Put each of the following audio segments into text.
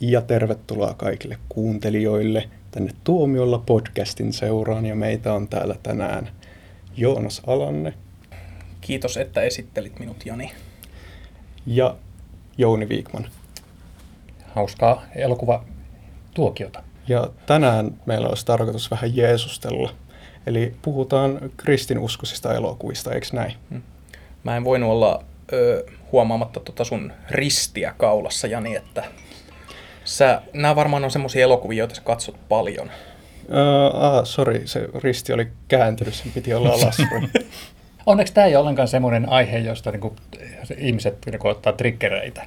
ja tervetuloa kaikille kuuntelijoille tänne Tuomiolla podcastin seuraan ja meitä on täällä tänään Joonas Alanne. Kiitos, että esittelit minut, Jani. Ja Jouni Viikman. Hauskaa elokuva tuokiota. Ja tänään meillä olisi tarkoitus vähän jeesustella. Eli puhutaan kristinuskoisista elokuvista, eikö näin? Hmm. Mä en voinut olla ö, huomaamatta tota sun ristiä kaulassa, Jani, että sä, nämä varmaan on semmoisia elokuvia, joita sä katsot paljon. Uh, ah, sorry, se risti oli kääntynyt, sen piti olla alaspäin. Onneksi tämä ei ole ollenkaan semmoinen aihe, josta niinku, ihmiset niinku, ottaa triggereitä.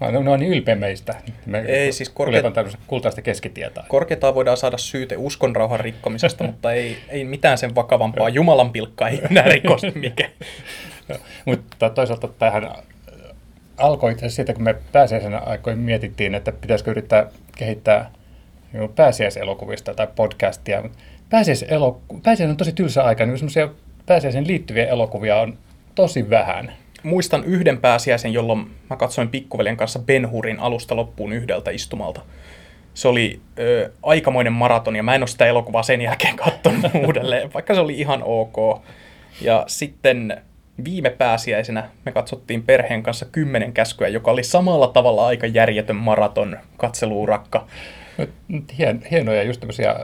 No, ne on niin ylpeä meistä. Me ei, siis korke- kultaista keskitietä. Korkeintaan voidaan saada syyte uskonrauhan rikkomisesta, mutta ei, ei mitään sen vakavampaa. Jumalan pilkka ei enää rikos mikä. mutta toisaalta tähän alkoi itse asiassa siitä, kun me pääsiäisenä aikoin mietittiin, että pitäisikö yrittää kehittää niin pääsiäiselokuvista tai podcastia. Pääsiäiseloku- pääsiäisen on tosi tylsä aika, niin semmoisia pääsiäisen liittyviä elokuvia on tosi vähän. Muistan yhden pääsiäisen, jolloin mä katsoin pikkuveljen kanssa Ben Hurin alusta loppuun yhdeltä istumalta. Se oli ö, aikamoinen maraton ja mä en ole sitä elokuvaa sen jälkeen katsonut uudelleen, vaikka se oli ihan ok. Ja sitten viime pääsiäisenä me katsottiin perheen kanssa kymmenen käskyä, joka oli samalla tavalla aika järjetön maraton katseluurakka. Hien, hienoja just tämmöisiä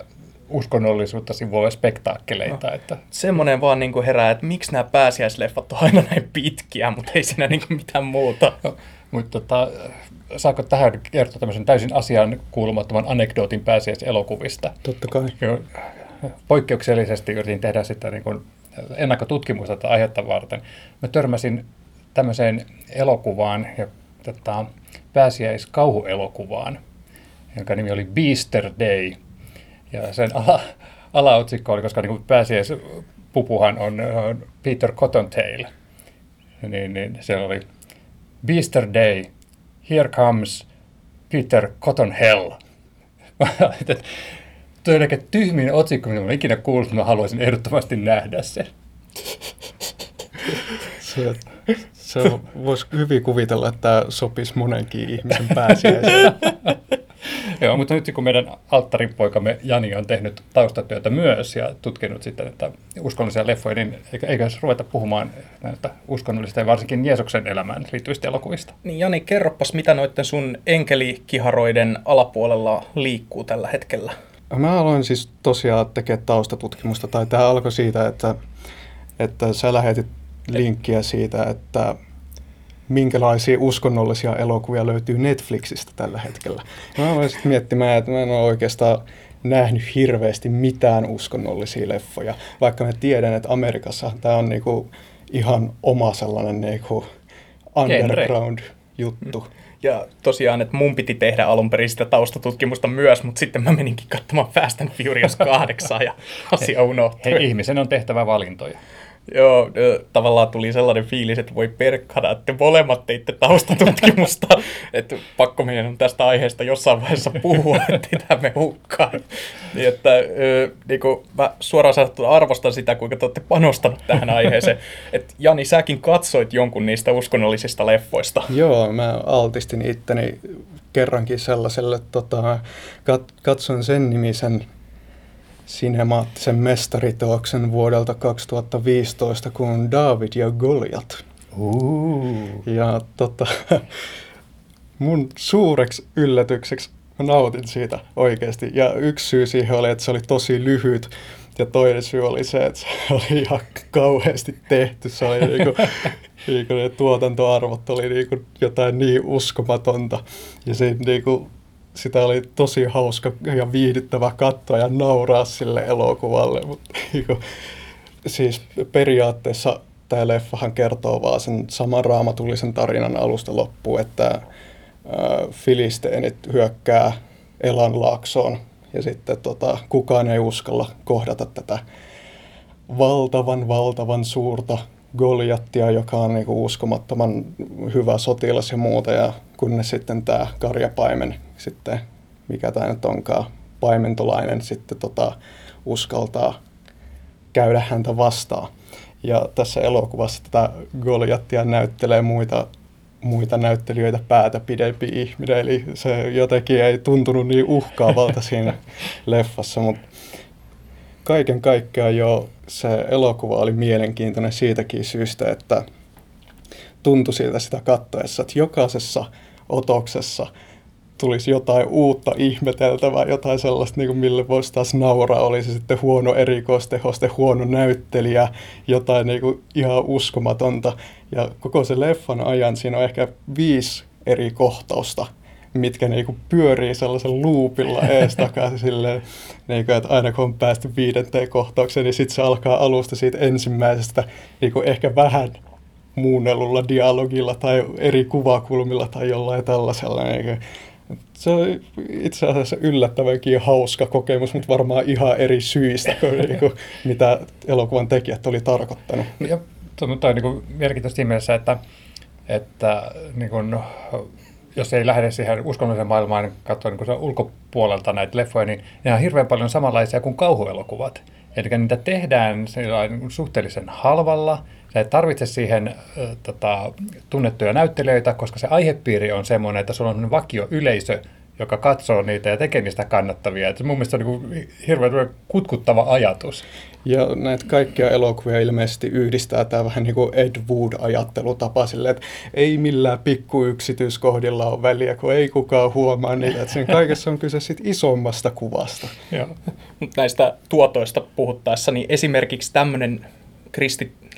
uskonnollisuutta sivuavia spektaakkeleita. No, että... Semmoinen vaan niin kuin herää, että miksi nämä pääsiäisleffat on aina näin pitkiä, mutta ei siinä niin kuin mitään muuta. No, mutta tota, saako tähän kertoa tämmöisen täysin asian kuulumattoman anekdootin pääsiäiselokuvista? Totta kai. Poikkeuksellisesti yritin tehdä sitä niin kuin ennakkotutkimusta tätä aihetta varten. Mä törmäsin tämmöiseen elokuvaan, ja, tota, pääsiäiskauhuelokuvaan, jonka nimi oli Beaster Day. Ja sen ala, alaotsikko oli, koska niin pääsiäispupuhan on, on Peter Cottontail, niin, niin se oli Beaster Day, here comes Peter Cottonhell. Tuo on aika tyhmin otsikko, mitä olen ikinä kuullut, mutta haluaisin ehdottomasti nähdä sen. Se, se voisi hyvin kuvitella, että tämä sopisi monenkin ihmisen pääsiäiseen. Joo, mutta nyt kun meidän alttaripoikamme Jani on tehnyt taustatyötä myös ja tutkinut sitten että uskonnollisia leffoja, niin eikö ruveta puhumaan näistä uskonnollista ja varsinkin Jeesuksen elämään liittyvistä elokuvista? Niin Jani, kerropas, mitä noiden sun enkelikiharoiden alapuolella liikkuu tällä hetkellä? Mä aloin siis tosiaan tekemään taustatutkimusta, tai tämä alkoi siitä, että, että sä lähetit linkkiä siitä, että minkälaisia uskonnollisia elokuvia löytyy Netflixistä tällä hetkellä. Mä aloin sitten miettimään, että mä en ole oikeastaan nähnyt hirveästi mitään uskonnollisia leffoja, vaikka mä tiedän, että Amerikassa tämä on niinku ihan oma sellainen niinku underground-juttu. Mm. Ja tosiaan, että mun piti tehdä alun perin sitä taustatutkimusta myös, mutta sitten mä meninkin katsomaan Fast and Furious 8 ja asia unohtui. Hei, ihmisen on tehtävä valintoja. Joo, tavallaan tuli sellainen fiilis, että voi perkkana, että molemmat teitte taustatutkimusta, että pakko meidän on tästä aiheesta jossain vaiheessa puhua, että me hukkaan. Niin että niin kuin mä suoraan sanottuna arvostan sitä, kuinka te olette panostanut tähän aiheeseen. Että Jani, säkin katsoit jonkun niistä uskonnollisista leffoista. Joo, mä altistin itteni kerrankin sellaiselle, tota, kat, katson sen nimisen sinemaattisen mestariteoksen vuodelta 2015 kuin David ja Goliat. Uh. Ja tota, mun suureksi yllätykseksi mä nautin siitä oikeasti. Ja yksi syy siihen oli, että se oli tosi lyhyt. Ja toinen syy oli se, että se oli ihan kauheasti tehty. Se oli niinku, niinku ne tuotantoarvot oli niinku jotain niin uskomatonta. Ja siinä niinku sitä oli tosi hauska ja viihdyttävä katsoa ja nauraa sille elokuvalle, mutta niinku, siis periaatteessa tämä leffahan kertoo vaan sen saman raamatullisen tarinan alusta loppuun, että äh, filisteenit hyökkää Elanlaaksoon ja sitten tota, kukaan ei uskalla kohdata tätä valtavan, valtavan suurta Goliattia, joka on niinku uskomattoman hyvä sotilas ja muuta, ja kunnes sitten tämä karjapaimen sitten, mikä tämä nyt onkaan, paimentolainen sitten tota, uskaltaa käydä häntä vastaan. Ja tässä elokuvassa tätä Goliattia näyttelee muita muita näyttelijöitä päätä pidempi ihminen, eli se jotenkin ei tuntunut niin uhkaavalta siinä leffassa, mutta kaiken kaikkiaan jo se elokuva oli mielenkiintoinen siitäkin syystä, että tuntui siltä sitä kattoessa, että jokaisessa otoksessa tulisi jotain uutta ihmeteltävää, jotain sellaista, niin kuin mille voisi taas nauraa, oli se sitten huono erikoistehoste, huono näyttelijä, jotain niin kuin ihan uskomatonta. Ja koko se leffan ajan siinä on ehkä viisi eri kohtausta, mitkä niinku pyörii sellaisen luupilla ees takaisin silleen, niinku, että aina kun on päästy viidenteen kohtaukseen, niin sitten se alkaa alusta siitä ensimmäisestä niinku ehkä vähän muunnellulla dialogilla tai eri kuvakulmilla tai jollain tällaisella. Niin se on itse asiassa yllättävänkin hauska kokemus, mutta varmaan ihan eri syistä kuin, niin kuin, mitä elokuvan tekijät oli tarkoittanut. Ja tuo on niin siinä mielessä, että, että niin kuin, jos ei lähde siihen uskonnolliseen maailmaan niin katsoa niin ulkopuolelta näitä leffoja, niin ne on hirveän paljon samanlaisia kuin kauhuelokuvat. Eli niitä tehdään niin suhteellisen halvalla, Sä et tarvitse siihen äh, tota, tunnettuja näyttelijöitä, koska se aihepiiri on semmoinen, että sulla on vakio yleisö, joka katsoo niitä ja tekee niistä kannattavia. Et mun mielestä se on niin hirveän kutkuttava ajatus. Ja näitä kaikkia elokuvia ilmeisesti yhdistää tämä vähän niin kuin Ed Wood-ajattelutapa silleen, että ei millään pikkuyksityiskohdilla ole väliä, kun ei kukaan huomaa niitä. Että sen kaikessa on kyse sit isommasta kuvasta. Joo. Näistä tuotoista puhuttaessa, niin esimerkiksi tämmöinen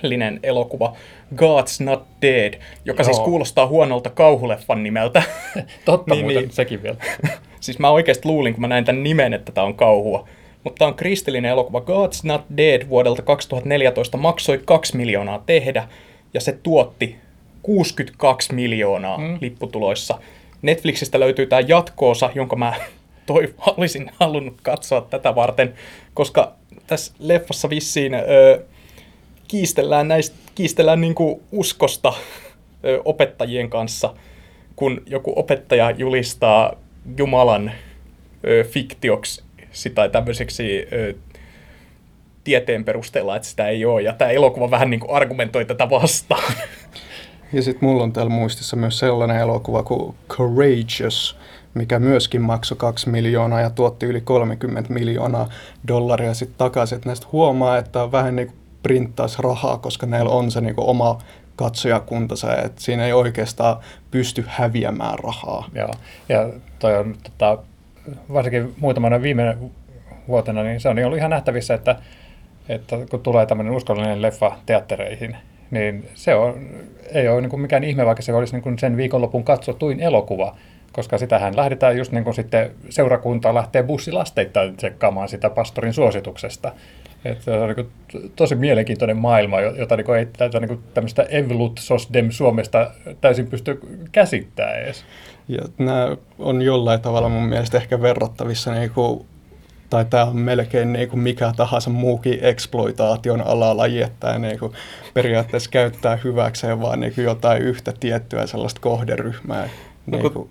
kristillinen elokuva God's Not Dead, joka siis Joo. siis kuulostaa huonolta kauhuleffan nimeltä. Totta niin, muuten, niin. sekin vielä. siis mä oikeasti luulin, kun mä näin tämän nimen, että tämä on kauhua. Mutta tämä on kristillinen elokuva God's Not Dead vuodelta 2014, maksoi 2 miljoonaa tehdä, ja se tuotti 62 miljoonaa mm. lipputuloissa. Netflixistä löytyy tämä jatkoosa, jonka mä toi, olisin halunnut katsoa tätä varten, koska tässä leffassa vissiin ö, kiistellään, näistä, kiistellään niin kuin uskosta opettajien kanssa, kun joku opettaja julistaa Jumalan fiktioksi tai tämmöiseksi tieteen perusteella, että sitä ei ole. Ja tämä elokuva vähän niin kuin argumentoi tätä vastaan. Ja sitten mulla on täällä muistissa myös sellainen elokuva kuin Courageous, mikä myöskin maksoi 2 miljoonaa ja tuotti yli 30 miljoonaa dollaria sitten takaisin. Näistä huomaa, että on vähän niin kuin printtaisi rahaa, koska näillä on se niin kuin oma katsojakuntansa, että siinä ei oikeastaan pysty häviämään rahaa. Joo, ja toi on tota, varsinkin muutamana viime vuotena, niin se on ollut ihan nähtävissä, että, että kun tulee tämmöinen uskollinen leffa teattereihin, niin se on, ei ole niin kuin mikään ihme, vaikka se olisi niin kuin sen viikonlopun katsotuin elokuva, koska sitähän lähdetään just niin kuin sitten seurakunta lähtee bussilasteittain tsekkaamaan sitä pastorin suosituksesta. Että se on niin tosi mielenkiintoinen maailma, jota niin ei tätä niin tämmöistä evolutsosdem Suomesta täysin pysty käsittämään edes. Ja nämä on jollain tavalla mun mielestä ehkä verrattavissa, niin kuin, tai tämä on melkein niin kuin mikä tahansa muukin exploitaation alalaji, että niin kuin periaatteessa käyttää hyväkseen vaan niin kuin jotain yhtä tiettyä sellaista kohderyhmää. No, niin kuin,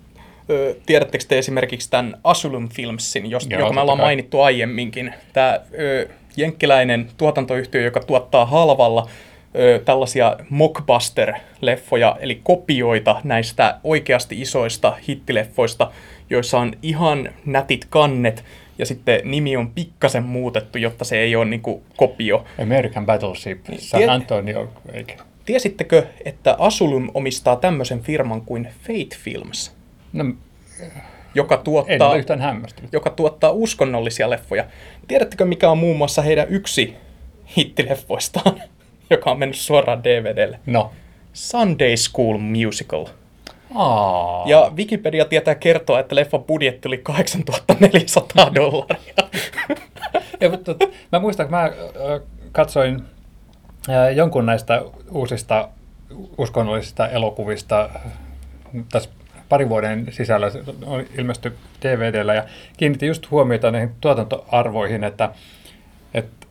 tiedättekö te esimerkiksi tämän Asylum Filmsin, josta, Joo, joka me ollaan mainittu aiemminkin. Tämä ö, jenkkiläinen tuotantoyhtiö, joka tuottaa halvalla ö, tällaisia mockbuster-leffoja, eli kopioita näistä oikeasti isoista hittileffoista, joissa on ihan nätit kannet, ja sitten nimi on pikkasen muutettu, jotta se ei ole niin kuin kopio. American Battleship, niin, San Antonio, eikä? Tiesittekö, että Asulum omistaa tämmöisen firman kuin Fate Films? No, joka tuottaa, joka tuottaa uskonnollisia leffoja. Tiedättekö, mikä on muun muassa heidän yksi hittileffoistaan, joka on mennyt suoraan DVDlle? No. Sunday School Musical. Aa. Ja Wikipedia tietää kertoa, että leffan budjetti oli 8400 dollaria. ja, mutta, mä muistan, että mä katsoin jonkun näistä uusista uskonnollisista elokuvista tässä pari vuoden sisällä on ilmesty DVDllä ja kiinnitti just huomiota näihin tuotantoarvoihin, että, että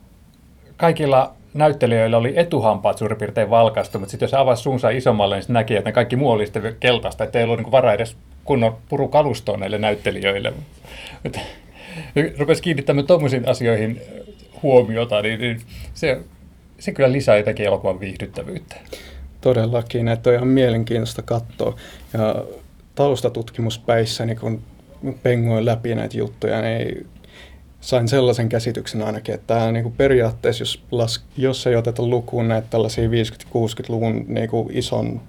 kaikilla näyttelijöillä oli etuhampaat suurin piirtein valkaistu, mutta sitten jos avasi suunsa isommalle, niin näki, että kaikki muu oli sitten keltaista, että ei ollut niin varaa edes kunnon purukalustoon näille näyttelijöille. Rupesi kiinnittämään tuommoisiin asioihin huomiota, niin, niin se, se kyllä lisää jotenkin elokuvan viihdyttävyyttä. Todellakin, että on ihan mielenkiintoista katsoa. Ja taustatutkimuspäissä, niin kun pengoin läpi näitä juttuja, niin sain sellaisen käsityksen ainakin, että tämä niin periaatteessa, jos, las, jos ei oteta lukuun näitä tällaisia 50-60-luvun niin ison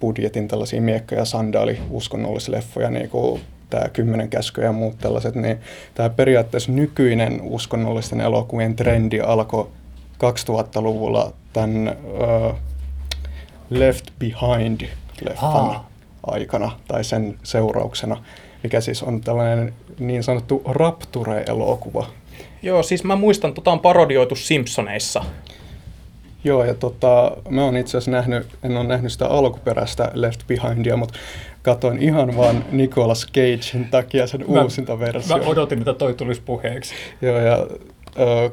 budjetin tällaisia miekka- ja sandaali uskonnollisleffoja, niin kuin tämä Kymmenen käskyä ja muut tällaiset, niin tämä periaatteessa nykyinen uskonnollisten elokuvien trendi alkoi 2000-luvulla tämän uh, Left Behind-leffan Aa. Aikana tai sen seurauksena, mikä siis on tällainen niin sanottu Rapture-elokuva. Joo, siis mä muistan, tota on parodioitu Simpsoneissa. Joo, ja tota, mä oon itse asiassa nähnyt, en ole nähnyt sitä alkuperäistä Left Behindia, mutta katoin ihan vaan Nicolas Cagein takia sen Mä- uusinta versio. Mä odotin, että toi tulisi puheeksi. Joo, ja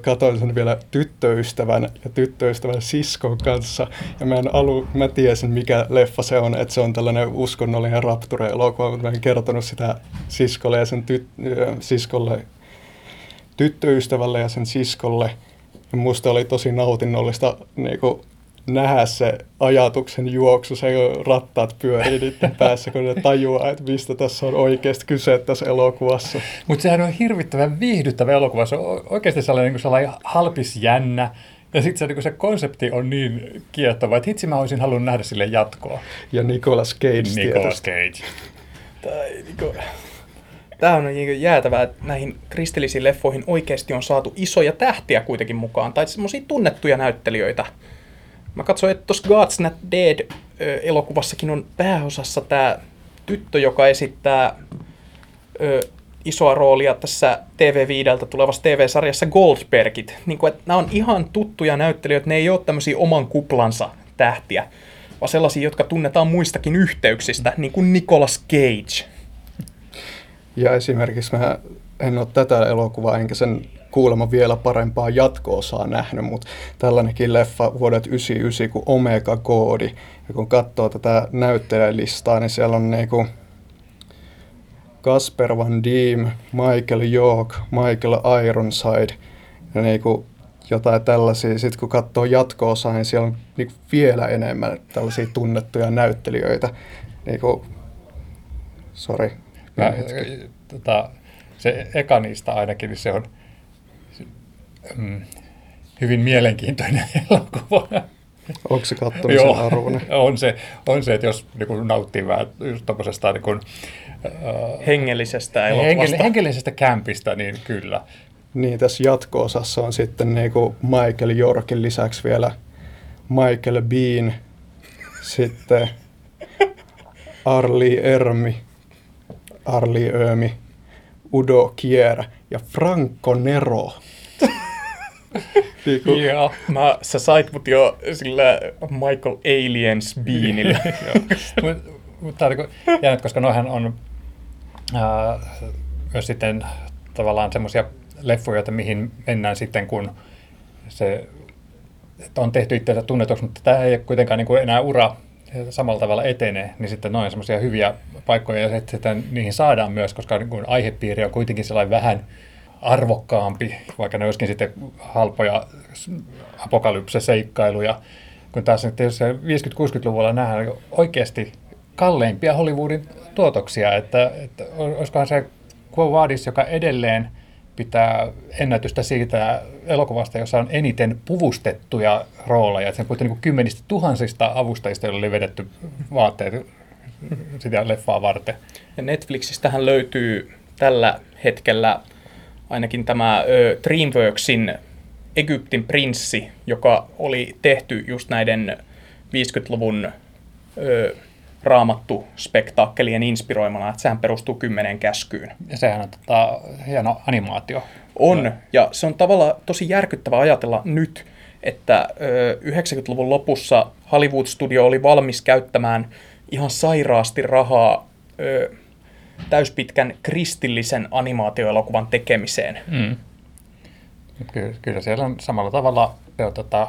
katoin sen vielä tyttöystävän ja tyttöystävän siskon kanssa. Ja mä en alu, mä tiesin mikä leffa se on, että se on tällainen uskonnollinen rapture-elokuva, mutta mä en kertonut sitä siskolle ja sen tyt, ö, siskolle, tyttöystävälle ja sen siskolle. Ja musta oli tosi nautinnollista niin nähdä se ajatuksen juoksu, se rattaat pyörii niiden päässä, kun ne tajuaa, että mistä tässä on oikeasti kyse tässä elokuvassa. Mutta sehän on hirvittävän viihdyttävä elokuva. Se on oikeasti sellainen, niin sellainen halpis jännä. Ja sitten se, niin se konsepti on niin kiehtova, että hitsi mä olisin halunnut nähdä sille jatkoa. Ja Nicolas Cage Nicolas tietysti. Cage. Tai, niinku, Tämä on niinku jäätävää, että näihin kristillisiin leffoihin oikeasti on saatu isoja tähtiä kuitenkin mukaan, tai semmoisia tunnettuja näyttelijöitä. Mä katsoin, että tuossa God's Not Dead-elokuvassakin on pääosassa tämä tyttö, joka esittää ö, isoa roolia tässä TV5 tulevassa TV-sarjassa Goldbergit. Niin kuin, nämä on ihan tuttuja näyttelijöitä, ne ei ole tämmöisiä oman kuplansa tähtiä, vaan sellaisia, jotka tunnetaan muistakin yhteyksistä, niin kuin Nicolas Cage. Ja esimerkiksi mä en ole tätä elokuvaa enkä sen kuulemma vielä parempaa jatko-osaa nähnyt, mutta tällainenkin leffa vuodet 99 kuin Omega Koodi. Ja kun katsoo tätä näyttelijälistaa, niin siellä on niinku Kasper Van Diem, Michael York, Michael Ironside ja niinku jotain tällaisia. Sitten kun katsoo jatko-osaa, niin siellä on niinku vielä enemmän tällaisia tunnettuja näyttelijöitä. Niinku, sorry. Mä, tota, se eka niistä ainakin, niin se on mm, hyvin mielenkiintoinen elokuva. Onko se kattomisen Joo, arvoinen? on se, on se, että jos niin kuin, nauttii vähän just tommosesta niin kuin, äh, Hengellisestä elokuvasta. hengel, hengellisestä kämpistä, niin kyllä. Niin, tässä jatko-osassa on sitten niinku Michael Jorkin lisäksi vielä Michael Bean, sitten Arli Ermi, Arli Ömi, Udo Kier ja Franco Nero. niinku, Joo. Mä, sä sait mut jo sillä Michael Aliens Beanillä. Mutta mut tämä on niinku jännä, koska noihän on ää, myös sitten tavallaan semmoisia leffoja, että mihin mennään sitten, kun se että on tehty itseänsä tunnetuksi, mutta tämä ei ole kuitenkaan niin kuin enää ura samalla tavalla etenee, niin sitten noin semmoisia hyviä paikkoja ja sitten, niihin saadaan myös, koska niin kuin aihepiiri on kuitenkin sellainen vähän arvokkaampi, vaikka ne olisikin sitten halpoja apokalypse-seikkailuja, kun taas se 50-60-luvulla nähdään oikeasti kalleimpia Hollywoodin tuotoksia, että, että olisikohan se Quo Vadis, joka edelleen pitää ennätystä siitä elokuvasta, jossa on eniten puvustettuja rooleja. Sen puhutaan niin kymmenistä tuhansista avustajista, joilla oli vedetty vaatteet sitä leffaa varten. Ja Netflixistähän löytyy tällä hetkellä ainakin tämä DreamWorksin Egyptin prinssi, joka oli tehty just näiden 50-luvun ö, raamattu spektaakkelien inspiroimana, että sehän perustuu kymmeneen käskyyn. Ja sehän on tota, hieno animaatio. On, ja se on tavallaan tosi järkyttävä ajatella nyt, että ö, 90-luvun lopussa Hollywood-studio oli valmis käyttämään ihan sairaasti rahaa ö, täyspitkän kristillisen animaatioelokuvan tekemiseen. Mm. Kyllä, kyllä siellä on samalla tavalla se on tota,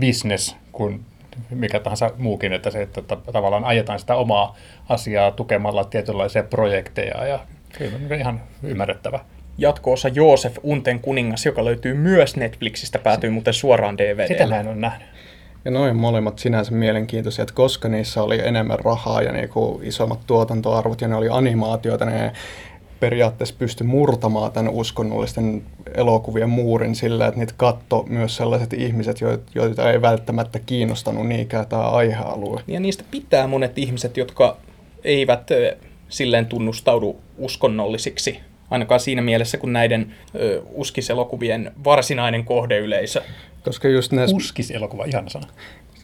business kuin mikä tahansa muukin, että se että ta- tavallaan ajetaan sitä omaa asiaa tukemalla tietynlaisia projekteja ja kyllä on ihan ymmärrettävä. Jatko-osa Joosef Unten kuningas, joka löytyy myös Netflixistä, päätyy muuten suoraan Sitä mä DVDlle. en ole nähnyt. Ja noin molemmat sinänsä mielenkiintoisia, että koska niissä oli enemmän rahaa ja niinku isommat tuotantoarvot ja ne oli animaatioita, ne periaatteessa pystyi murtamaan tämän uskonnollisten elokuvien muurin sillä, että niitä katto myös sellaiset ihmiset, joita ei välttämättä kiinnostanut niinkään tämä aihealue. Ja niistä pitää monet ihmiset, jotka eivät silleen tunnustaudu uskonnollisiksi, ainakaan siinä mielessä kuin näiden ö, uskiselokuvien varsinainen kohdeyleisö. Koska just näissä... Uskiselokuva, ihana sana.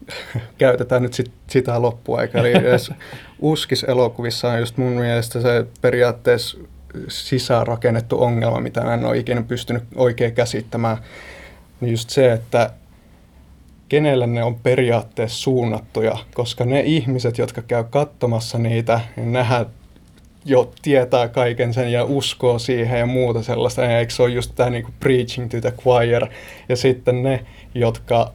Käytetään nyt sit, sitä loppuaikaa. Eli uskiselokuvissa on just mun mielestä se periaatteessa sisäänrakennettu ongelma, mitä mä en ole ikinä pystynyt oikein käsittämään, niin just se, että kenelle ne on periaatteessa suunnattuja, koska ne ihmiset, jotka käy katsomassa niitä, niin nähdään jo tietää kaiken sen ja uskoo siihen ja muuta sellaista. Ja eikö se ole just tämä niinku preaching to the choir. Ja sitten ne, jotka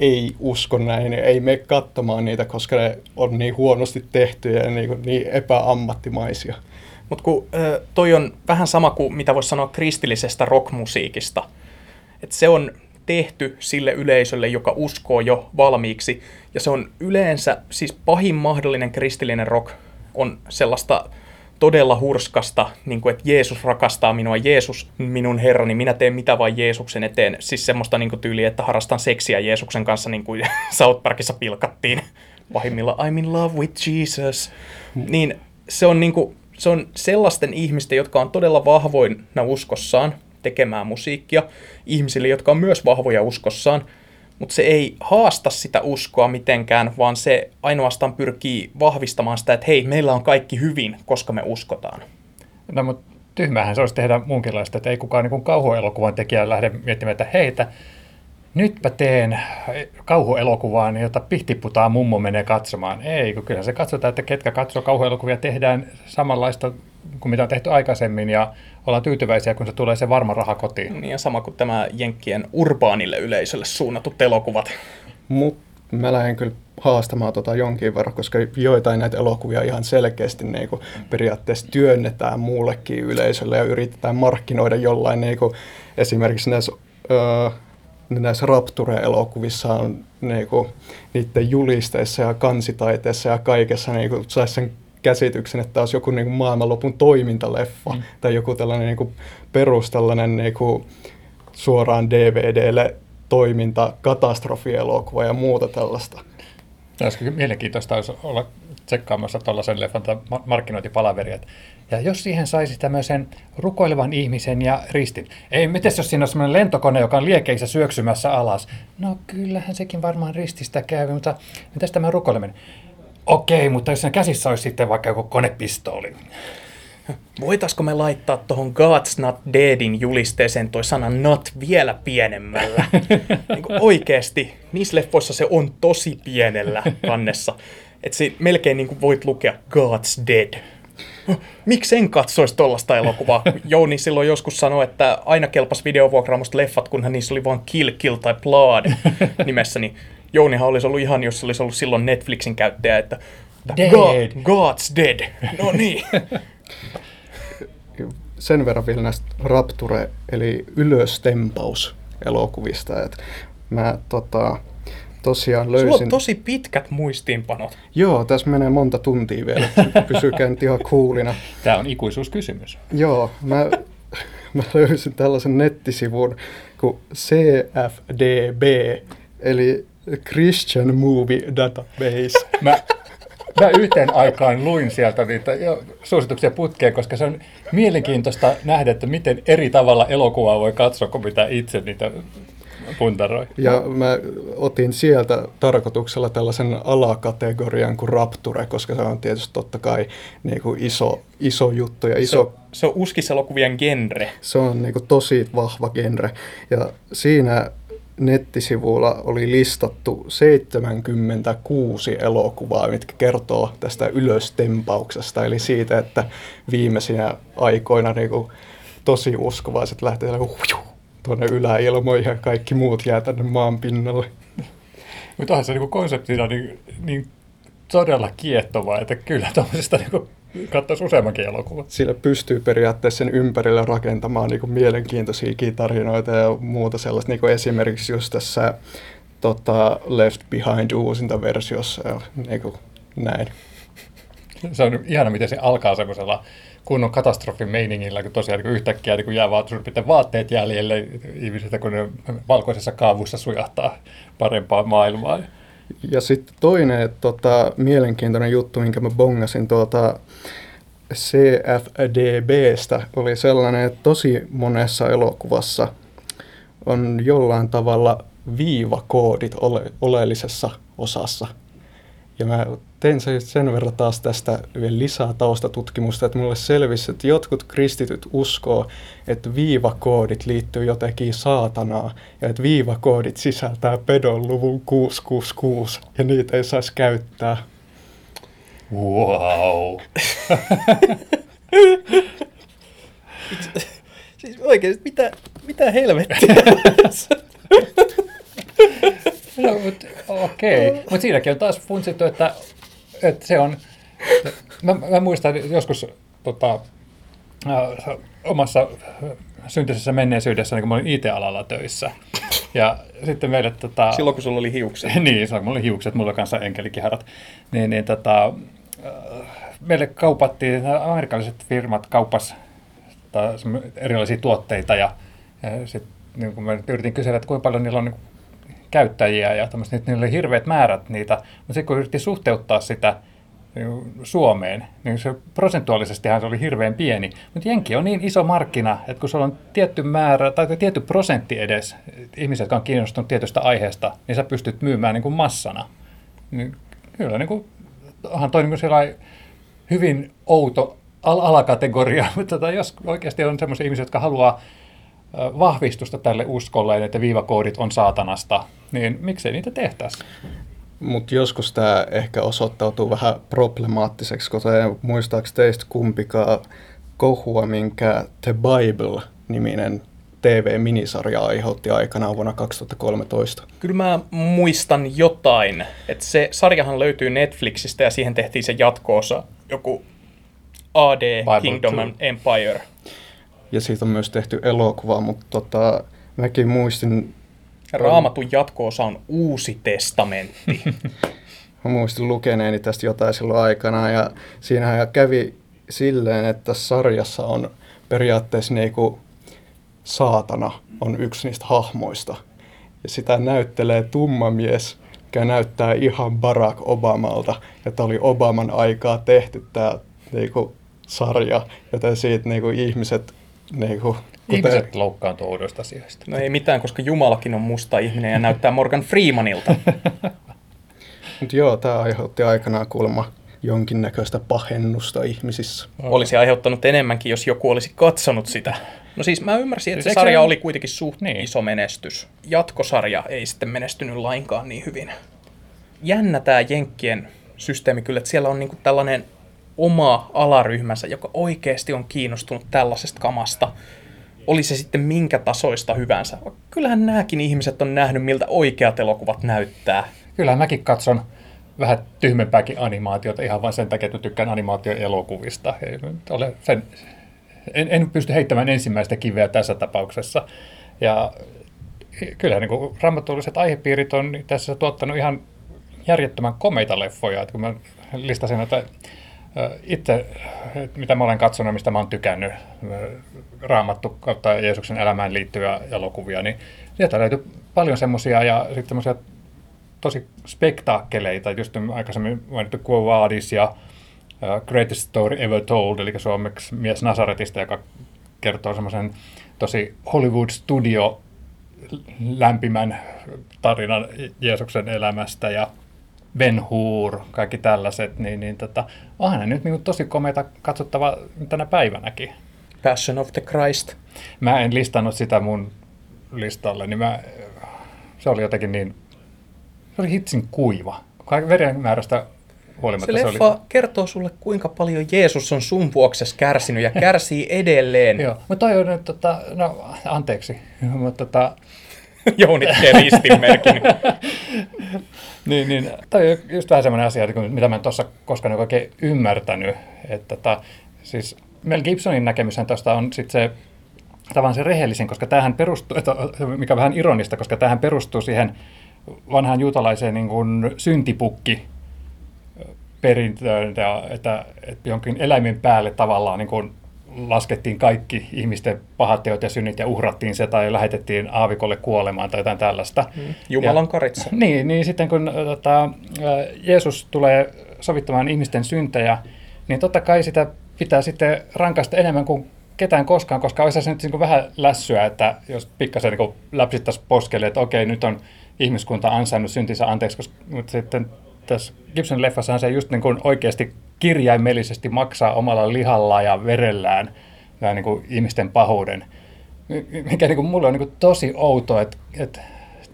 ei usko näin, ei mene katsomaan niitä, koska ne on niin huonosti tehtyjä ja niin, niin epäammattimaisia. Mutta kun toi on vähän sama kuin mitä voisi sanoa kristillisestä rockmusiikista. Et se on tehty sille yleisölle, joka uskoo jo valmiiksi. Ja se on yleensä, siis pahin mahdollinen kristillinen rock on sellaista todella hurskasta, niin kuin, että Jeesus rakastaa minua, Jeesus minun herrani, minä teen mitä vain Jeesuksen eteen. Siis semmoista niin kuin, tyyliä, että harrastan seksiä Jeesuksen kanssa, niin kuin South Parkissa pilkattiin pahimmilla I'm in love with Jesus. Niin se on, niin kuin, se on sellaisten ihmisten, jotka on todella vahvoina uskossaan tekemään musiikkia, ihmisille, jotka on myös vahvoja uskossaan, mutta se ei haasta sitä uskoa mitenkään, vaan se ainoastaan pyrkii vahvistamaan sitä, että hei, meillä on kaikki hyvin, koska me uskotaan. No, mutta tyhmähän se olisi tehdä muunkinlaista, että ei kukaan niin kauhuelokuvan tekijä lähde miettimään, että heitä, nytpä teen kauhuelokuvaan, jota pihtiputaa mummo menee katsomaan. Ei, kun kyllä se katsotaan, että ketkä katsoo kauhuelokuvia, tehdään samanlaista kuin mitä on tehty aikaisemmin ja ollaan tyytyväisiä, kun se tulee se varma raha kotiin. Niin ja sama kuin tämä Jenkkien urbaanille yleisölle suunnatut elokuvat. Mutta mä lähden kyllä haastamaan tota jonkin verran, koska joitain näitä elokuvia ihan selkeästi niin kuin periaatteessa työnnetään muullekin yleisölle ja yritetään markkinoida jollain niin kuin esimerkiksi näissä, öö, näissä Rapture-elokuvissa on niin kuin, niiden julisteissa ja kansitaiteessa ja kaikessa niin kuin, saisi sen käsityksen, että olisi joku niin kuin maailmanlopun toimintaleffa mm. tai joku tällainen niin kuin perus tällainen niin kuin suoraan DVDlle toiminta, katastrofielokuva ja muuta tällaista. Olisiko mielenkiintoista olisi olla tsekkaamassa tuollaisen leffan markkinointipalaveria. Ja jos siihen saisi tämmöisen rukoilevan ihmisen ja ristin. Ei, miten jos siinä on semmoinen lentokone, joka on liekeissä syöksymässä alas? No kyllähän sekin varmaan rististä käy, mutta mitäs tämä rukoileminen? Okei, mutta jos sen käsissä olisi sitten vaikka joku konepistooli. Voitaisko me laittaa tuohon God's Not Deadin julisteeseen toi sana not vielä pienemmällä? niin oikeasti, niissä leffoissa se on tosi pienellä kannessa. Että melkein niin kuin voit lukea God's Dead. Miksi en katsoisi tuollaista elokuvaa? Jouni silloin joskus sanoi, että aina kelpas videovuokraamusta leffat, kunhan niissä oli vain Kill, Kill tai Blood nimessä, niin Jounihan olisi ollut ihan, jos olisi ollut silloin Netflixin käyttäjä, että dead. God, God's dead. No niin. Sen verran vielä näistä Rapture, eli ylöstempaus elokuvista. Että mä tota, tosiaan löysin... Sulla on tosi pitkät muistiinpanot. Joo, tässä menee monta tuntia vielä. Pysykää nyt ihan kuulina. Tämä on ikuisuuskysymys. Joo, mä, mä löysin tällaisen nettisivun kuin CFDB, eli Christian Movie Database. Mä, mä yhteen aikaan luin sieltä niitä suosituksia putkeen, koska se on mielenkiintoista nähdä, että miten eri tavalla elokuvaa voi katsoa kuin mitä itse niitä puntaroi. Ja mä otin sieltä tarkoituksella tällaisen alakategorian kuin Rapture, koska se on tietysti totta kai niin kuin iso, iso juttu. Ja iso, se, se on uskiselokuvien genre. Se on niin kuin tosi vahva genre. Ja siinä nettisivuilla oli listattu 76 elokuvaa, mitkä kertoo tästä ylöstempauksesta, eli siitä, että viimeisinä aikoina niin kuin, tosi uskovaiset lähtee tuonne yläilmoihin ja kaikki muut jää tänne maan pinnalle. Mutta onhan se niin konseptina niin, niin todella kiehtovaa, että kyllä tuollaisesta niin katsoisi useammankin elokuvan. Sillä pystyy periaatteessa sen ympärille rakentamaan niin mielenkiintoisia tarinoita ja muuta sellaista. Niin esimerkiksi just tässä tota, Left Behind uusinta versiossa niin kuin, näin. Se on ihana, miten se alkaa semmoisella kunnon katastrofimeiningillä, kun tosiaan niin yhtäkkiä niin jää vaan suurin vaatteet jäljelle ihmisiltä, kun ne valkoisessa kaavussa sujahtaa parempaa maailmaa. Ja sitten toinen tota, mielenkiintoinen juttu, minkä mä bongasin tuolta CFDBstä, oli sellainen, että tosi monessa elokuvassa on jollain tavalla viivakoodit ole- oleellisessa osassa. Ja mä tein sen verran taas tästä vielä lisää taustatutkimusta, että mulle selvisi, että jotkut kristityt uskoo, että viivakoodit liittyy jotenkin saatanaa ja että viivakoodit sisältää pedon luvun 666 ja niitä ei saisi käyttää. Wow. siis oikeasti, mitä, mitä helvettiä? No, mut, okei. Okay. Mutta siinäkin on taas funtsittu, että, että se on... Mä, mä muistan joskus tota, äh, omassa syntyisessä menneisyydessä, niin kun mä olin IT-alalla töissä. Ja sitten meille... Tota, Silloin kun sulla oli hiukset. niin, silloin kun mulla oli hiukset, mulla oli kanssa enkelikiharat. Niin, niin tota, äh, meille kaupattiin, amerikkalaiset firmat kauppas tota, erilaisia tuotteita ja, ja sitten niin kun mä yritin kysellä, että kuinka paljon niillä on niin käyttäjiä ja tämmöistä, niillä oli hirveät määrät niitä, mutta sitten kun yritti suhteuttaa sitä niin Suomeen, niin se prosentuaalisestihan se oli hirveän pieni. Mutta Jenki on niin iso markkina, että kun sulla on tietty määrä tai tietty prosentti edes ihmiset, jotka on kiinnostunut tietystä aiheesta, niin sä pystyt myymään niin kuin massana. Niin kyllä niin kuin, onhan toi niin kuin hyvin outo al- alakategoria, mutta tota, jos oikeasti on sellaisia ihmisiä, jotka haluaa vahvistusta tälle uskolle, että viivakoodit on saatanasta, niin miksei niitä tehtäisi? Mutta joskus tämä ehkä osoittautuu vähän problemaattiseksi, koska muistaako teistä kumpikaan kohua, minkä The Bible-niminen TV-minisarja aiheutti aikanaan vuonna 2013? Kyllä mä muistan jotain, että se sarjahan löytyy Netflixistä ja siihen tehtiin se jatkoosa, joku AD Bible Kingdom and Empire ja siitä on myös tehty elokuva, mutta tota, mäkin muistin... Raamatun jatkoosa on Uusi testamentti. Mä muistin lukeneeni tästä jotain silloin aikana, ja siinähän kävi silleen, että sarjassa on periaatteessa niinku saatana on yksi niistä hahmoista. Ja sitä näyttelee tumma mies, mikä näyttää ihan Barack Obamalta. Ja tämä oli Obaman aikaa tehty tämä niinku, sarja, joten siitä niinku, ihmiset niin kuin, kuten... Ihmiset loukkaantuu oudoista asioista. No ei mitään, koska Jumalakin on musta ihminen ja näyttää Morgan Freemanilta. Mutta joo, tämä aiheutti aikanaan kuulemma jonkinnäköistä pahennusta ihmisissä. Olisi aiheuttanut enemmänkin, jos joku olisi katsonut sitä. No siis mä ymmärsin, että se sarja oli kuitenkin suht niin. iso menestys. Jatkosarja ei sitten menestynyt lainkaan niin hyvin. Jännä tämä Jenkkien systeemi kyllä, että siellä on niinku tällainen oma alaryhmänsä, joka oikeasti on kiinnostunut tällaisesta kamasta, oli se sitten minkä tasoista hyvänsä. Kyllähän nämäkin ihmiset on nähnyt, miltä oikeat elokuvat näyttää. Kyllä mäkin katson vähän tyhmempääkin animaatiota ihan vain sen takia, että tykkään animaatioelokuvista. Ole sen, en, en pysty heittämään ensimmäistä kiveä tässä tapauksessa. Ja kyllä niin rammatulliset aihepiirit on tässä tuottanut ihan järjettömän komeita leffoja. Että kun mä listasin, että itse, mitä mä olen katsonut, mistä mä oon tykännyt, raamattu kautta Jeesuksen elämään liittyviä elokuvia, niin sieltä löytyy paljon semmoisia ja sitten semmoisia tosi spektaakkeleita, just aikaisemmin mainittu Quo Vadis ja Greatest Story Ever Told, eli suomeksi mies Nasaretista, joka kertoo semmoisen tosi Hollywood Studio lämpimän tarinan Jeesuksen elämästä. Ja Ben Hur, kaikki tällaiset, niin, niin tota, onhan ne nyt niin tosi komeita katsottava tänä päivänäkin. Passion of the Christ. Mä en listannut sitä mun listalle, niin mä, se oli jotenkin niin, se oli hitsin kuiva. Veren määrästä huolimatta se, se leffa oli... kertoo sulle, kuinka paljon Jeesus on sun vuoksesi kärsinyt ja kärsii edelleen. Joo, mutta toi on nyt, tota, no anteeksi, mutta tota, Jouni tekee ristinmerkin. niin, niin, toi on just vähän semmoinen asia, mitä mä en tuossa koskaan oikein ymmärtänyt. Että tota, siis Mel Gibsonin näkemyshän tuosta on sitten se tavallaan se rehellisin, koska tämähän perustuu, mikä on vähän ironista, koska tämähän perustuu siihen vanhaan juutalaiseen niin kuin syntipukki perintöön, että, että jonkin eläimen päälle tavallaan niin kuin laskettiin kaikki ihmisten pahat teot ja synnit ja uhrattiin se tai lähetettiin aavikolle kuolemaan tai jotain tällaista. Mm. Jumalan ja, karitsa. Niin, niin sitten kun tota, Jeesus tulee sovittamaan ihmisten syntejä, niin totta kai sitä pitää sitten rankasta enemmän kuin ketään koskaan, koska olisi se nyt niin vähän lässyä, että jos pikkasen niin läpsittäisiin poskelle, että okei, nyt on ihmiskunta ansainnut syntinsä anteeksi, koska, mutta sitten tässä Gibson leffassahan se just niin kuin oikeasti kirjaimellisesti maksaa omalla lihalla ja verellään ja niin kuin ihmisten pahuuden. Mikä niin kuin mulle on niin kuin tosi outo, että, että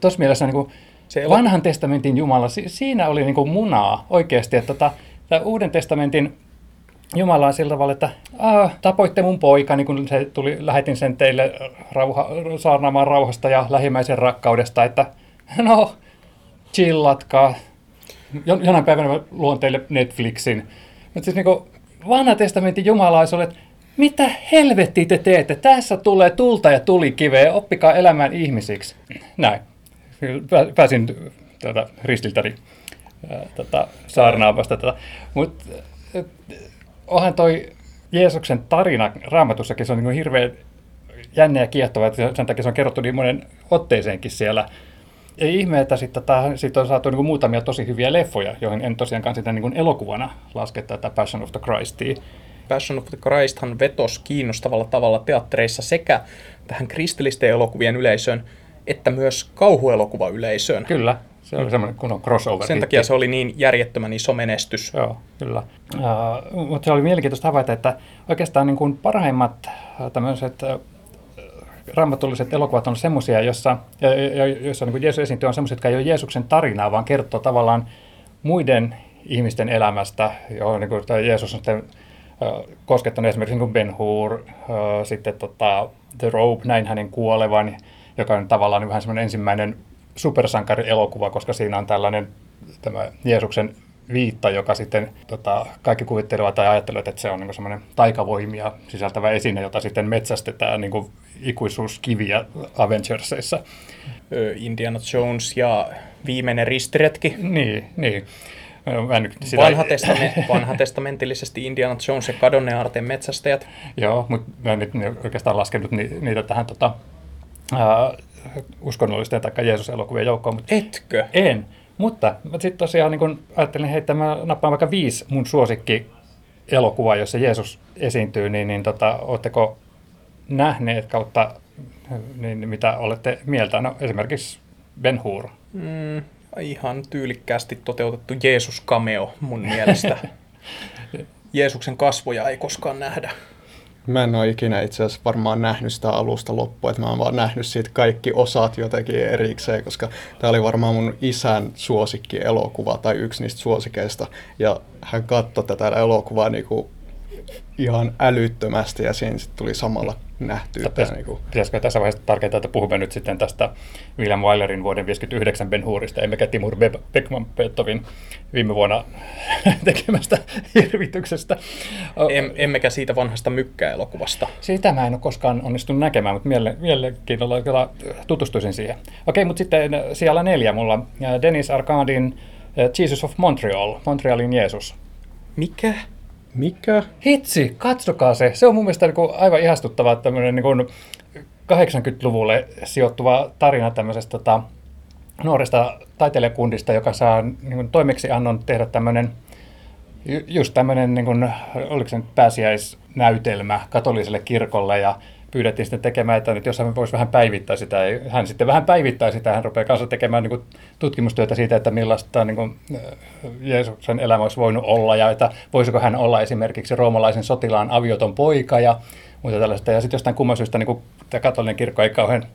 tuossa mielessä niin kuin se vanhan testamentin Jumala, siinä oli niin kuin munaa oikeasti, että tota, tämä Uuden testamentin Jumala on sillä tavalla, että tapoitte mun poika, niin kun se tuli, lähetin sen teille rauha, saarnaamaan rauhasta ja lähimmäisen rakkaudesta, että no, chillatkaa. Jonain päivänä mä luon teille Netflixin. Mutta siis niin vanha testamentin Jumala olisi ollut, että mitä helvettiä te teette? Tässä tulee tulta ja tulikiveä, oppikaa elämään ihmisiksi. Näin. Pääsin tuota, ristiltäni tuota, saarnaamasta. Tuota. Mutta onhan toi Jeesuksen tarina raamatussakin, se on niin hirveän jännä ja kiehtova, että sen takia se on kerrottu niin monen otteeseenkin siellä. Ei ihme, että sitten tota, sit on saatu niin muutamia tosi hyviä leffoja, joihin en tosiaankaan sitä niin elokuvana laske tätä Passion of the Christia. Passion of the Christhan vetos kiinnostavalla tavalla teattereissa sekä tähän kristillisten elokuvien yleisöön, että myös kauhuelokuvayleisöön. Kyllä, se oli semmoinen kunnon crossover. Sen takia se oli niin järjettömän iso menestys. Joo, kyllä. Uh, mutta se oli mielenkiintoista havaita, että oikeastaan niin kuin parhaimmat tämmöiset raamatulliset elokuvat on semmoisia, joissa, joissa niin Jeesus esiintyy, on semmoisia, jotka ei ole Jeesuksen tarinaa, vaan kertoo tavallaan muiden ihmisten elämästä, johon niin kuin, Jeesus on sitten koskettanut esimerkiksi niin Ben Hur, sitten tota, The Robe, näin hänen kuolevan, joka on tavallaan niin vähän semmoinen ensimmäinen supersankarielokuva, koska siinä on tällainen tämä Jeesuksen viitta, joka sitten tota, kaikki kuvittelevat tai ajattelevat, että se on niin semmoinen taikavoimia sisältävä esine, jota sitten metsästetään niin kuin ikuisuuskiviä Avengersissa. Indiana Jones ja viimeinen ristiretki. Niin, niin. Sitä... Vanha, testament, vanha testamentillisesti Indiana Jones ja kadonneen aarteen metsästäjät. Joo, mutta mä en nyt oikeastaan laskenut niitä tähän tota, uskonnollisten tai Jeesus-elokuvien joukkoon. Mutta Etkö? En. Mutta sitten tosiaan niin kun ajattelin, että mä nappaan vaikka viisi mun suosikki elokuvaa, jossa Jeesus esiintyy, niin, niin tota, oletteko nähneet kautta, niin mitä olette mieltä? No esimerkiksi Ben Hur. Mm, ihan tyylikkäästi toteutettu Jeesus-cameo mun mielestä. Jeesuksen kasvoja ei koskaan nähdä. Mä en ole ikinä itse asiassa varmaan nähnyt sitä alusta loppua, että mä oon vaan nähnyt siitä kaikki osat jotenkin erikseen, koska tämä oli varmaan mun isän suosikki elokuva tai yksi niistä suosikeista. Ja hän katsoi tätä elokuvaa niin kuin ihan älyttömästi ja siinä sitten tuli samalla nähtyä. Pitäis, niin kuin... Pitäisikö tässä vaiheessa tarkentaa, että puhumme nyt sitten tästä William Wylerin vuoden 59 Ben Hurista, emmekä Timur Beckman Pettovin viime vuonna tekemästä hirvityksestä. Em, emmekä siitä vanhasta mykkäelokuvasta. Sitä mä en ole koskaan onnistunut näkemään, mutta miele, mielenkiinnolla kyllä tutustuisin siihen. Okei, mutta sitten siellä neljä mulla. Dennis Arcadin Jesus of Montreal, Montrealin Jeesus. Mikä? Mikä? Hitsi, katsokaa se. Se on mun mielestä niin aivan ihastuttava tämmöinen niin 80-luvulle sijoittuva tarina tämmöisestä tota, nuoresta taiteilijakundista, joka saa niin toimeksiannon tehdä tämmöinen just tämmöinen, niin kuin, oliko se nyt pääsiäisnäytelmä katoliselle kirkolle ja pyydettiin sitten tekemään, että nyt jos hän voisi vähän päivittää sitä, hän sitten vähän päivittää sitä, hän rupeaa kanssa tekemään niin kuin, tutkimustyötä siitä, että millaista niin kuin, Jeesuksen elämä olisi voinut olla, ja että voisiko hän olla esimerkiksi roomalaisen sotilaan avioton poika, ja muuta tällaista. Ja sitten jostain kumman syystä niin kuin, tämä katolinen kirkko ei kauhean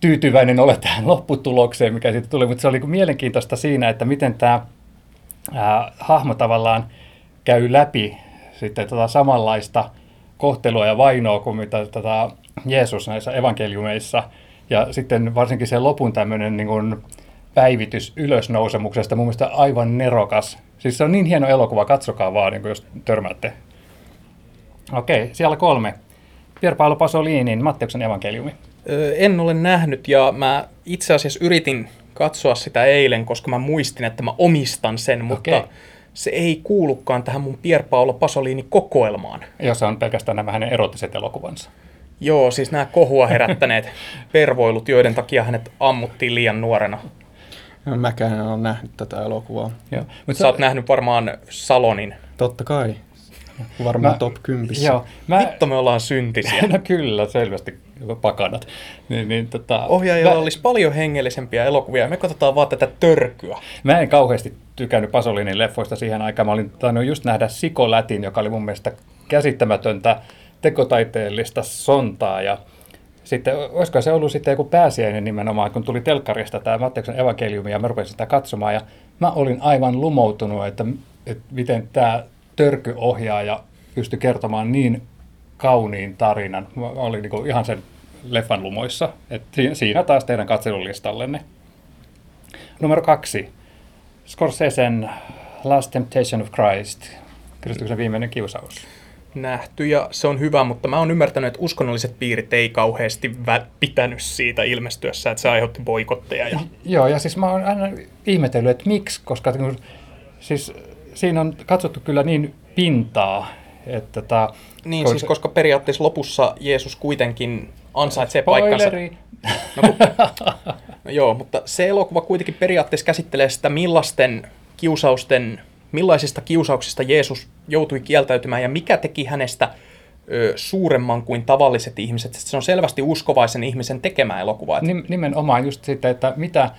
tyytyväinen ole tähän lopputulokseen, mikä siitä tuli, mutta se oli mielenkiintoista siinä, että miten tämä ää, hahmo tavallaan käy läpi sitten tota samanlaista kohtelua ja vainoa kuin mitä tätä Jeesus näissä evankeliumeissa. Ja sitten varsinkin se lopun tämmöinen niin kuin päivitys ylösnousemuksesta, mun mielestä aivan nerokas. Siis se on niin hieno elokuva, katsokaa vaan, niin jos törmäätte. Okei, siellä kolme. Pier Paolo Pasolinin Matteuksen evankeliumi. En ole nähnyt ja mä itse asiassa yritin katsoa sitä eilen, koska mä muistin, että mä omistan sen, mutta Okei. Se ei kuulukaan tähän mun Pier Paolo Pasolini-kokoelmaan. Ja se on pelkästään nämä hänen erotiset elokuvansa. Joo, siis nämä kohua herättäneet pervoilut, joiden takia hänet ammuttiin liian nuorena. Mäkään en ole nähnyt tätä elokuvaa. Joo. Mut Sä oot nähnyt varmaan Salonin. Totta kai. Varmaan Mä- top 10. Joo. Mä, Vittu, me ollaan syntisiä. no kyllä, selvästi pakanat. Niin, niin, tota, Ohjaajalla mä, olisi paljon hengellisempiä elokuvia me katsotaan vaan tätä törkyä. Mä en kauheasti tykännyt Pasolinin leffoista siihen aikaan. Mä olin tainnut just nähdä Sikolätin, joka oli mun mielestä käsittämätöntä tekotaiteellista sontaa. Ja sitten, olisiko se ollut sitten joku pääsiäinen nimenomaan, kun tuli telkkarista tämä Matteuksen evankeliumi ja mä rupesin sitä katsomaan. Ja mä olin aivan lumoutunut, että, että miten tämä törkyohjaaja pystyi kertomaan niin kauniin tarinan. Mä olin niin ihan sen leffan lumoissa. Et si- siinä taas teidän katselulistallenne. Numero kaksi. Scorsesen Last Temptation of Christ. Kristuksen viimeinen kiusaus. nähty ja se on hyvä, mutta mä oon ymmärtänyt, että uskonnolliset piirit ei kauheasti vä- pitänyt siitä ilmestyessä, että se aiheutti boikotteja. Ja... Joo, ja siis mä oon aina ihmetellyt, että miksi, koska siis siinä on katsottu kyllä niin pintaa, että tota, Niin kun- siis, koska periaatteessa lopussa Jeesus kuitenkin ansaitsee paikkansa. Spoileri! No, kun- no joo, mutta se elokuva kuitenkin periaatteessa käsittelee sitä, millaisten kiusausten, millaisista kiusauksista Jeesus joutui kieltäytymään ja mikä teki hänestä ö, suuremman kuin tavalliset ihmiset. Se on selvästi uskovaisen ihmisen tekemä elokuva. Nimenomaan just sitten, että mitä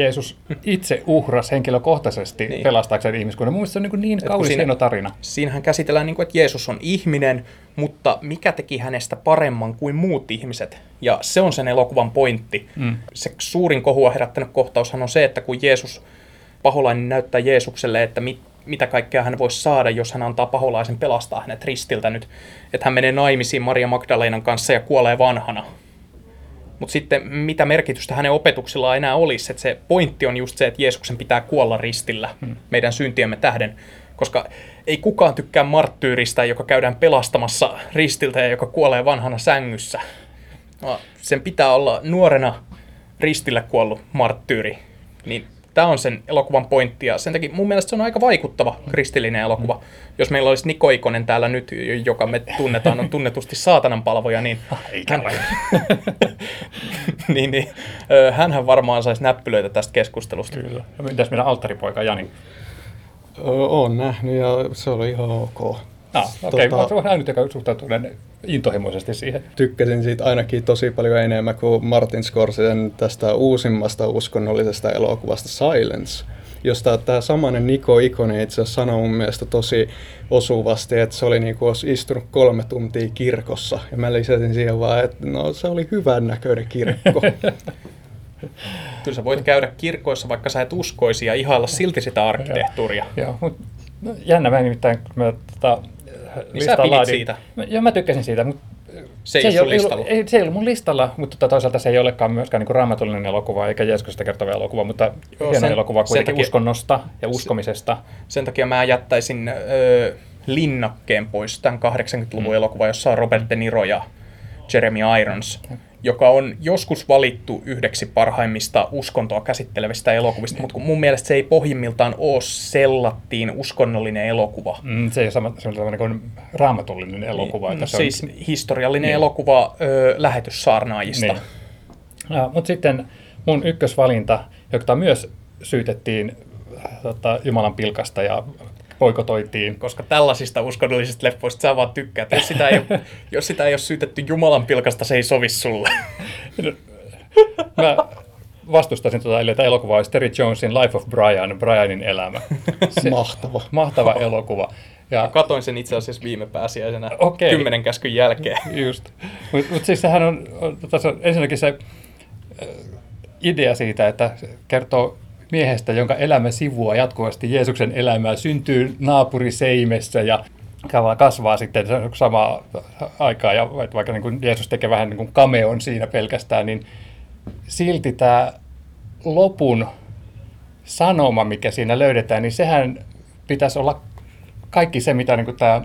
Jeesus itse uhras henkilökohtaisesti Niin. pelastaakseen ihmiskunnan. Mun se on niin, niin kun kaunis siinä- hieno tarina. Siinähän käsitellään, niin kuin, että Jeesus on ihminen, mutta mikä teki hänestä paremman kuin muut ihmiset. Ja se on sen elokuvan pointti. Mm. Se suurin kohua herättänyt kohtaushan on se, että kun Jeesus, paholainen näyttää Jeesukselle, että mit, mitä kaikkea hän voisi saada, jos hän antaa paholaisen pelastaa hänet ristiltä nyt. Että hän menee naimisiin Maria Magdalenan kanssa ja kuolee vanhana. Mutta sitten mitä merkitystä hänen opetuksillaan enää olisi, että se pointti on just se, että Jeesuksen pitää kuolla ristillä meidän syntiemme tähden, koska ei kukaan tykkää marttyyristä, joka käydään pelastamassa ristiltä ja joka kuolee vanhana sängyssä. Sen pitää olla nuorena ristillä kuollut marttyyri. Niin tämä on sen elokuvan pointti ja sen takia mun mielestä se on aika vaikuttava kristillinen elokuva. Jos meillä olisi Niko Ikonen täällä nyt, joka me tunnetaan, on tunnetusti saatanan palvoja, niin Eikä ole. niin, niin hänhän varmaan saisi näppylöitä tästä keskustelusta. Kyllä. Ja Mitäs meidän alttaripoika Jani? Oon nähnyt ja se oli ihan ok. Ah, okei, Tota- okay. mä ainut, joka suhtautuu näin intohimoisesti siihen. Tykkäsin siitä ainakin tosi paljon enemmän kuin Martin Scorsesen tästä uusimmasta uskonnollisesta elokuvasta Silence, josta tämä samainen Niko Ikonen itse asiassa sanoi mun mielestä tosi osuvasti, että se oli niin kuin olisi istunut kolme tuntia kirkossa. Ja mä lisäsin siihen vaan, että no se oli hyvän näköinen kirkko. Kyllä sä voit käydä kirkoissa, vaikka sä et uskoisi ja ihailla silti sitä arkkitehtuuria. Joo, mutta jännä mä nimittäin, kun mä tota, Niin sä pidit siitä. Mä- Joo, mä tykkäsin siitä, mutta Se ei ole ollut- listalla. Ei, se ei ollut mun listalla, mutta tota, toisaalta se ei olekaan myöskään niin raamatullinen elokuva eikä Jeesuksesta kertova elokuva, mutta Joo, hieno sen- elokuva kuitenkin takia- uskonnosta ja uskomisesta. Sen takia mä jättäisin ö, linnakkeen pois tämän 80-luvun mm. elokuva, jossa on Robert De Niro ja Jeremy Irons, joka on joskus valittu yhdeksi parhaimmista uskontoa käsittelevistä elokuvista, mutta kun mun mielestä se ei pohjimmiltaan ole sellattiin uskonnollinen elokuva. Mm, se ei ole sama, sellainen kuin raamatullinen elokuva. Että se siis on, historiallinen Niin. elokuva ö, lähetyssaarnaajista. Niin. No, mutta sitten mun ykkösvalinta, jota myös syytettiin äh, tota, Jumalan pilkasta ja poikotoitiin. koska tällaisista uskonnollisista leffoista sä vaan tykkäät. Jos sitä ei ole, jos sitä ei ole syytetty Jumalan pilkasta, se ei sovi sulle. Mä vastustasin tuota, eli tämä elokuva olisi Terry Jonesin Life of Brian, Brianin elämä. Se, Mahtava. mahtava elokuva. Ja Katoin sen itse asiassa viime pääsiäisenä Okei. kymmenen käskyn jälkeen. Just. Mutta mut siis sehän on, on, tässä on ensinnäkin se idea siitä, että kertoo miehestä, jonka elämä sivuaa jatkuvasti Jeesuksen elämää, syntyy naapuriseimessä ja kasvaa- sitten samaa aikaa, ja vaikka niin kuin Jeesus tekee vähän niin kuin cameon siinä pelkästään, niin silti tämä lopun sanoma, mikä siinä löydetään, niin sehän pitäisi olla kaikki se, mitä niin tämä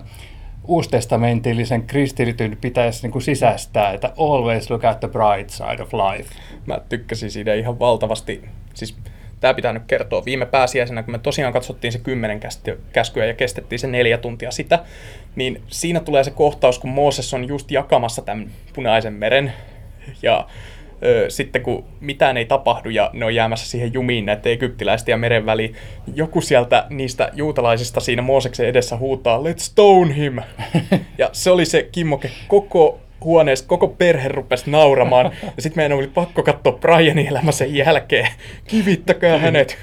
uustestamentillisen kristillityn pitäisi niin kuin sisäistää, että always look at the bright side of life. Mä tykkäsin siitä ihan valtavasti. Siis tämä pitää nyt kertoa. Viime pääsiäisenä, kun me tosiaan katsottiin se kymmenen käskyä ja kestettiin se neljä tuntia sitä, niin siinä tulee se kohtaus, kun Mooses on just jakamassa tämän punaisen meren. Ja ö, sitten kun mitään ei tapahdu ja ne on jäämässä siihen jumiin näiden egyptiläisten ja meren väliin, joku sieltä niistä juutalaisista siinä Mooseksen edessä huutaa, let's stone him! ja se oli se kimmoke koko huoneesta koko perhe rupesi nauramaan. Ja sitten meidän oli pakko katsoa Brianin elämä sen jälkeen. Kivittäkää hänet.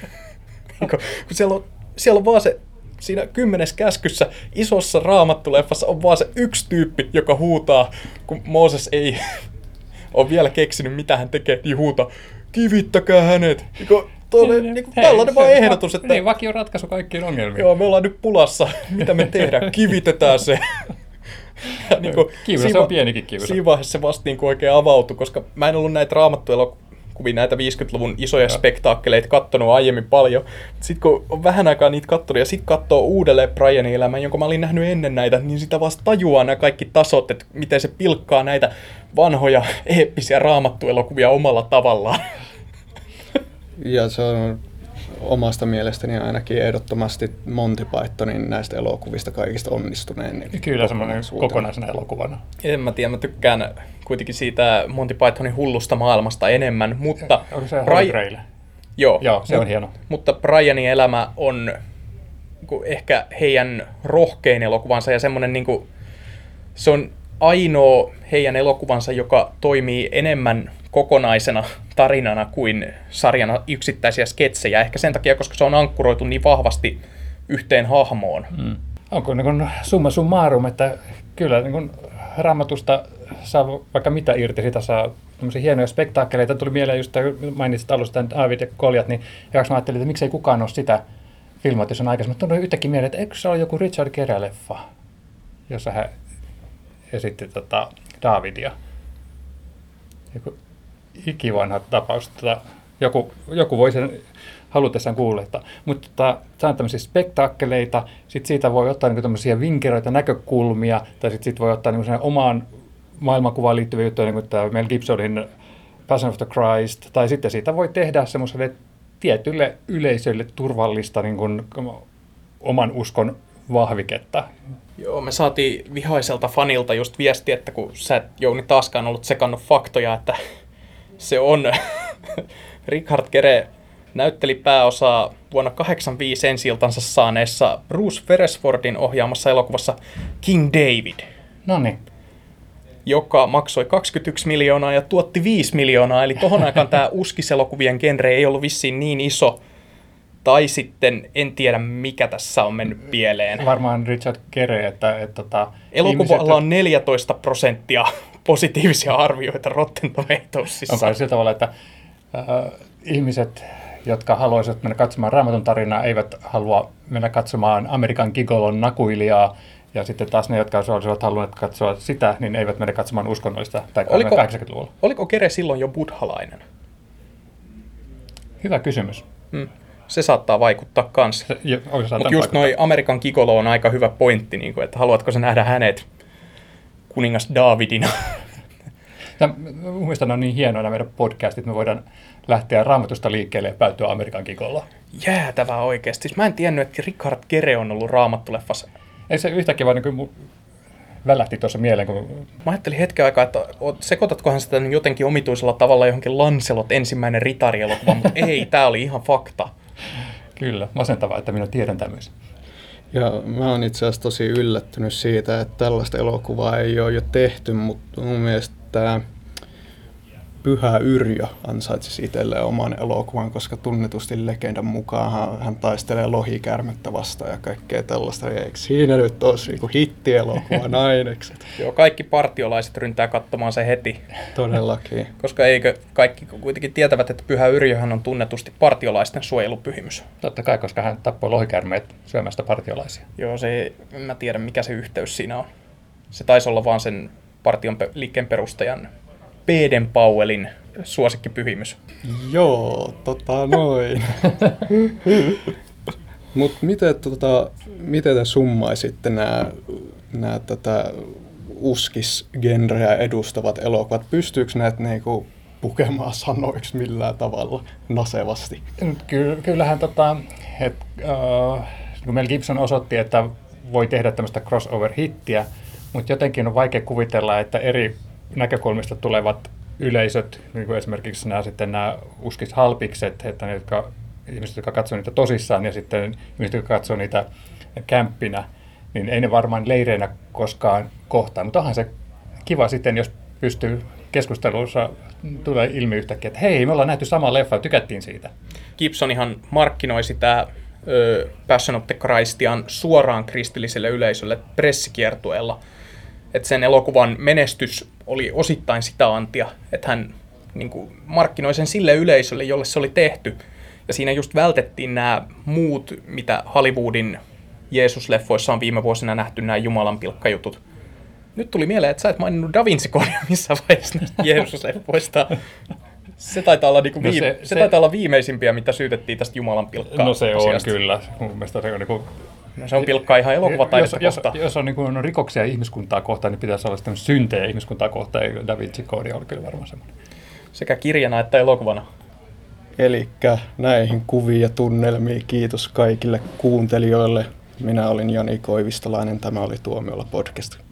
kun siellä on, siellä on vaan se siinä kymmenes käskyssä isossa raamattuleffassa on vaan se yksi tyyppi, joka huutaa, kun Mooses ei ole vielä keksinyt, mitä hän tekee, niin huutaa, kivittäkää hänet. Niin tuolle, niin, kuin tällainen vaan ehdotus, että... Niin, vakio ratkaisu kaikkiin ongelmiin. Joo, me ollaan nyt pulassa. Mitä me tehdään? Kivitetään se. niin kuin, kiivä, se on pienikin kiivä. Siinä vaiheessa se vasta niin kuin oikein avautui, koska mä en ollut näitä raamattuelokuvia, näitä 50-luvun isoja ja. spektaakkeleita kattonut aiemmin paljon. Sitten kun on vähän aikaa niitä kattonut ja sitten katsoo uudelleen Brianin elämän, jonka mä olin nähnyt ennen näitä, niin sitä vasta tajuaa nämä kaikki tasot, että miten se pilkkaa näitä vanhoja eeppisiä raamattuelokuvia omalla tavallaan. Ja se on omasta mielestäni ainakin ehdottomasti Monty Pythonin näistä elokuvista kaikista onnistuneen. Niin Kyllä semmoinen kokonaisena elokuvana. En mä tiedä, mä tykkään kuitenkin siitä Monty Pythonin hullusta maailmasta enemmän, mutta... Onko se Bri- Joo, Joo, se on hieno. Mutta Brianin elämä on ehkä heidän rohkein elokuvansa ja semmoinen niin kuin, se on ainoa heidän elokuvansa, joka toimii enemmän kokonaisena tarinana kuin sarjana yksittäisiä sketsejä. Ehkä sen takia, koska se on ankkuroitu niin vahvasti yhteen hahmoon. Mm. Onko niin kuin summa summarum, että kyllä niin kuin raamatusta saa vaikka mitä irti, sitä saa hienoja spektaakkeleita. Tuli mieleen just, mainitsit alusta David ja Koljat, niin jakaksi mä ajattelin, että miksei kukaan ole sitä filmoitu sen aikaisemmin. Tuli yhtäkkiä mieleen, että eikö se ole joku Richard Gere-leffa, jossa hän esitti tota Davidia. Joku ikivanha tapaus. Tota, joku, joku voi sen halutessaan kuuletta. Mutta tota, tämä on tämmöisiä spektaakkeleita, sitten siitä voi ottaa niinku tämmöisiä vinkeroita, näkökulmia, tai sitten siitä voi ottaa niinku omaan maailmankuvaan liittyviä juttuja, niin kuin tämä Mel Gibsonin Passion of the Christ, tai sitten siitä voi tehdä semmoiselle tietylle yleisölle turvallista niin kuin, oman uskon vahviketta. Joo, me saatiin vihaiselta fanilta just viesti, että kun sä et Jouni taaskaan ollut sekannut faktoja, että se on Richard Gere näytteli pääosaa vuonna 85 ensi saaneessa Bruce Beresfordin ohjaamassa elokuvassa King David. No niin. Joka maksoi 21 miljoonaa ja tuotti 5 miljoonaa, eli tohon aikaan tämä uskiselokuvien genre ei ollut vissiin niin iso, tai sitten en tiedä, mikä tässä on mennyt pieleen. Varmaan Richard Gere, että... että, että tota, Elokuvalla ihmiset... on 14 prosenttia positiivisia arvioita Rotten Tomatoesissa. Onko sillä tavalla, että äh, ihmiset, jotka haluaisivat mennä katsomaan raamatun tarinaa, eivät halua mennä katsomaan Amerikan Gigolon nakuilijaa, ja sitten taas ne, jotka olisivat halunneet katsoa sitä, niin eivät mene katsomaan uskonnollista tai oliko, 80-luvulla. Oliko Kere silloin jo buddhalainen? Hyvä kysymys. Hmm. Se saattaa vaikuttaa kanssa. Mutta just noin Amerikan Gigolo on aika hyvä pointti, niin kuin, että haluatko sä nähdä hänet kuningas Davidina. Ja mielestäni on niin hienoa meidän podcastit, me voidaan lähteä raamatusta liikkeelle ja päätyä Amerikan kikolla. Jäätävää oikeasti. Mä en tiennyt, että Richard Gere on ollut raamattuleffassa. Ei se yhtäkkiä vaan niin välähti tuossa mieleen. Kun... Mä ajattelin hetken aikaa, että sekoitatkohan sitä jotenkin omituisella tavalla johonkin Lancelot ensimmäinen ritari-elokuva, mutta ei, tämä oli ihan fakta. Kyllä, masentavaa, että minä tiedän tämmöisen. Ja mä oon itse asiassa tosi yllättynyt siitä, että tällaista elokuvaa ei ole jo tehty, mutta mun mielestä tämä Pyhä Yrjö ansaitsisi itselleen oman elokuvan, koska tunnetusti legendan mukaan hän, hän taistelee lohikärmettä vastaan ja kaikkea tällaista. Ja eikö siinä nyt olisi niin hittielokuva nainekset? Joo, kaikki partiolaiset ryntää katsomaan se heti. Todellakin. koska eikö kaikki kuitenkin tietävät, että Pyhä Yrjöhän on tunnetusti partiolaisten suojelupyhimys. Totta kai, koska hän tappoi lohikärmeet syömästä partiolaisia. Joo, se, en mä tiedä mikä se yhteys siinä on. Se taisi olla vaan sen partion liikkeen perustajan Baden Powellin suosikkipyhimys. Joo, tota noin. Mutta miten, tota, miten te summaisitte nämä nämä tätä uskisgenreä edustavat elokuvat, pystyykö näitä niinku pukemaan sanoiksi millään tavalla nasevasti? Ky- kyllähän tota, et, uh, kun Mel Gibson osoitti, että voi tehdä tämmöistä crossover-hittiä, mutta jotenkin on vaikea kuvitella, että eri näkökulmista tulevat yleisöt, niin kuin esimerkiksi nämä, sitten nämä uskishalpikset, että ne, jotka, ihmiset, jotka katsoo niitä tosissaan ja sitten ihmiset, jotka katsoo niitä kämppinä, niin ei ne varmaan leireinä koskaan kohtaa. Mutta onhan se kiva sitten, jos pystyy keskustelussa tulee ilmi yhtäkkiä, että hei, me ollaan nähty sama leffa, tykättiin siitä. Gibsonihan markkinoi sitä ö, Passion of the Christian suoraan kristilliselle yleisölle pressikiertueella. Että sen elokuvan menestys oli osittain sitä antia, että hän niin kuin, markkinoi sen sille yleisölle, jolle se oli tehty. Ja siinä just vältettiin nämä muut, mitä Hollywoodin Jeesus-leffoissa on viime vuosina nähty, nämä Jumalan pilkkajutut. Nyt tuli mieleen, että sä et maininnut Da Vinci Codea missään vaiheessa näistä Jeesus-leffoista. Se taitaa, olla niinku No viime, se- se, se, se- taitaa olla viimeisimpiä, mitä syytettiin tästä Jumalan pilkkaa. No se on asiasta. kyllä. Mun mielestä se on niin kuin, No, se on pilkkaa ihan elokuvataidetta jos, jos, kohtaan. jos on niin kuin, no, rikoksia ihmiskuntaa kohtaan, niin pitäisi olla sitten syntejä ihmiskuntaa kohtaan. Ja Da Vinci Code on kyllä varmaan semmoinen. Sekä kirjana että elokuvana. Eli näihin kuviin ja tunnelmiin kiitos kaikille kuuntelijoille. Minä olin Jani Koivistolainen, tämä oli Tuomiolla podcast.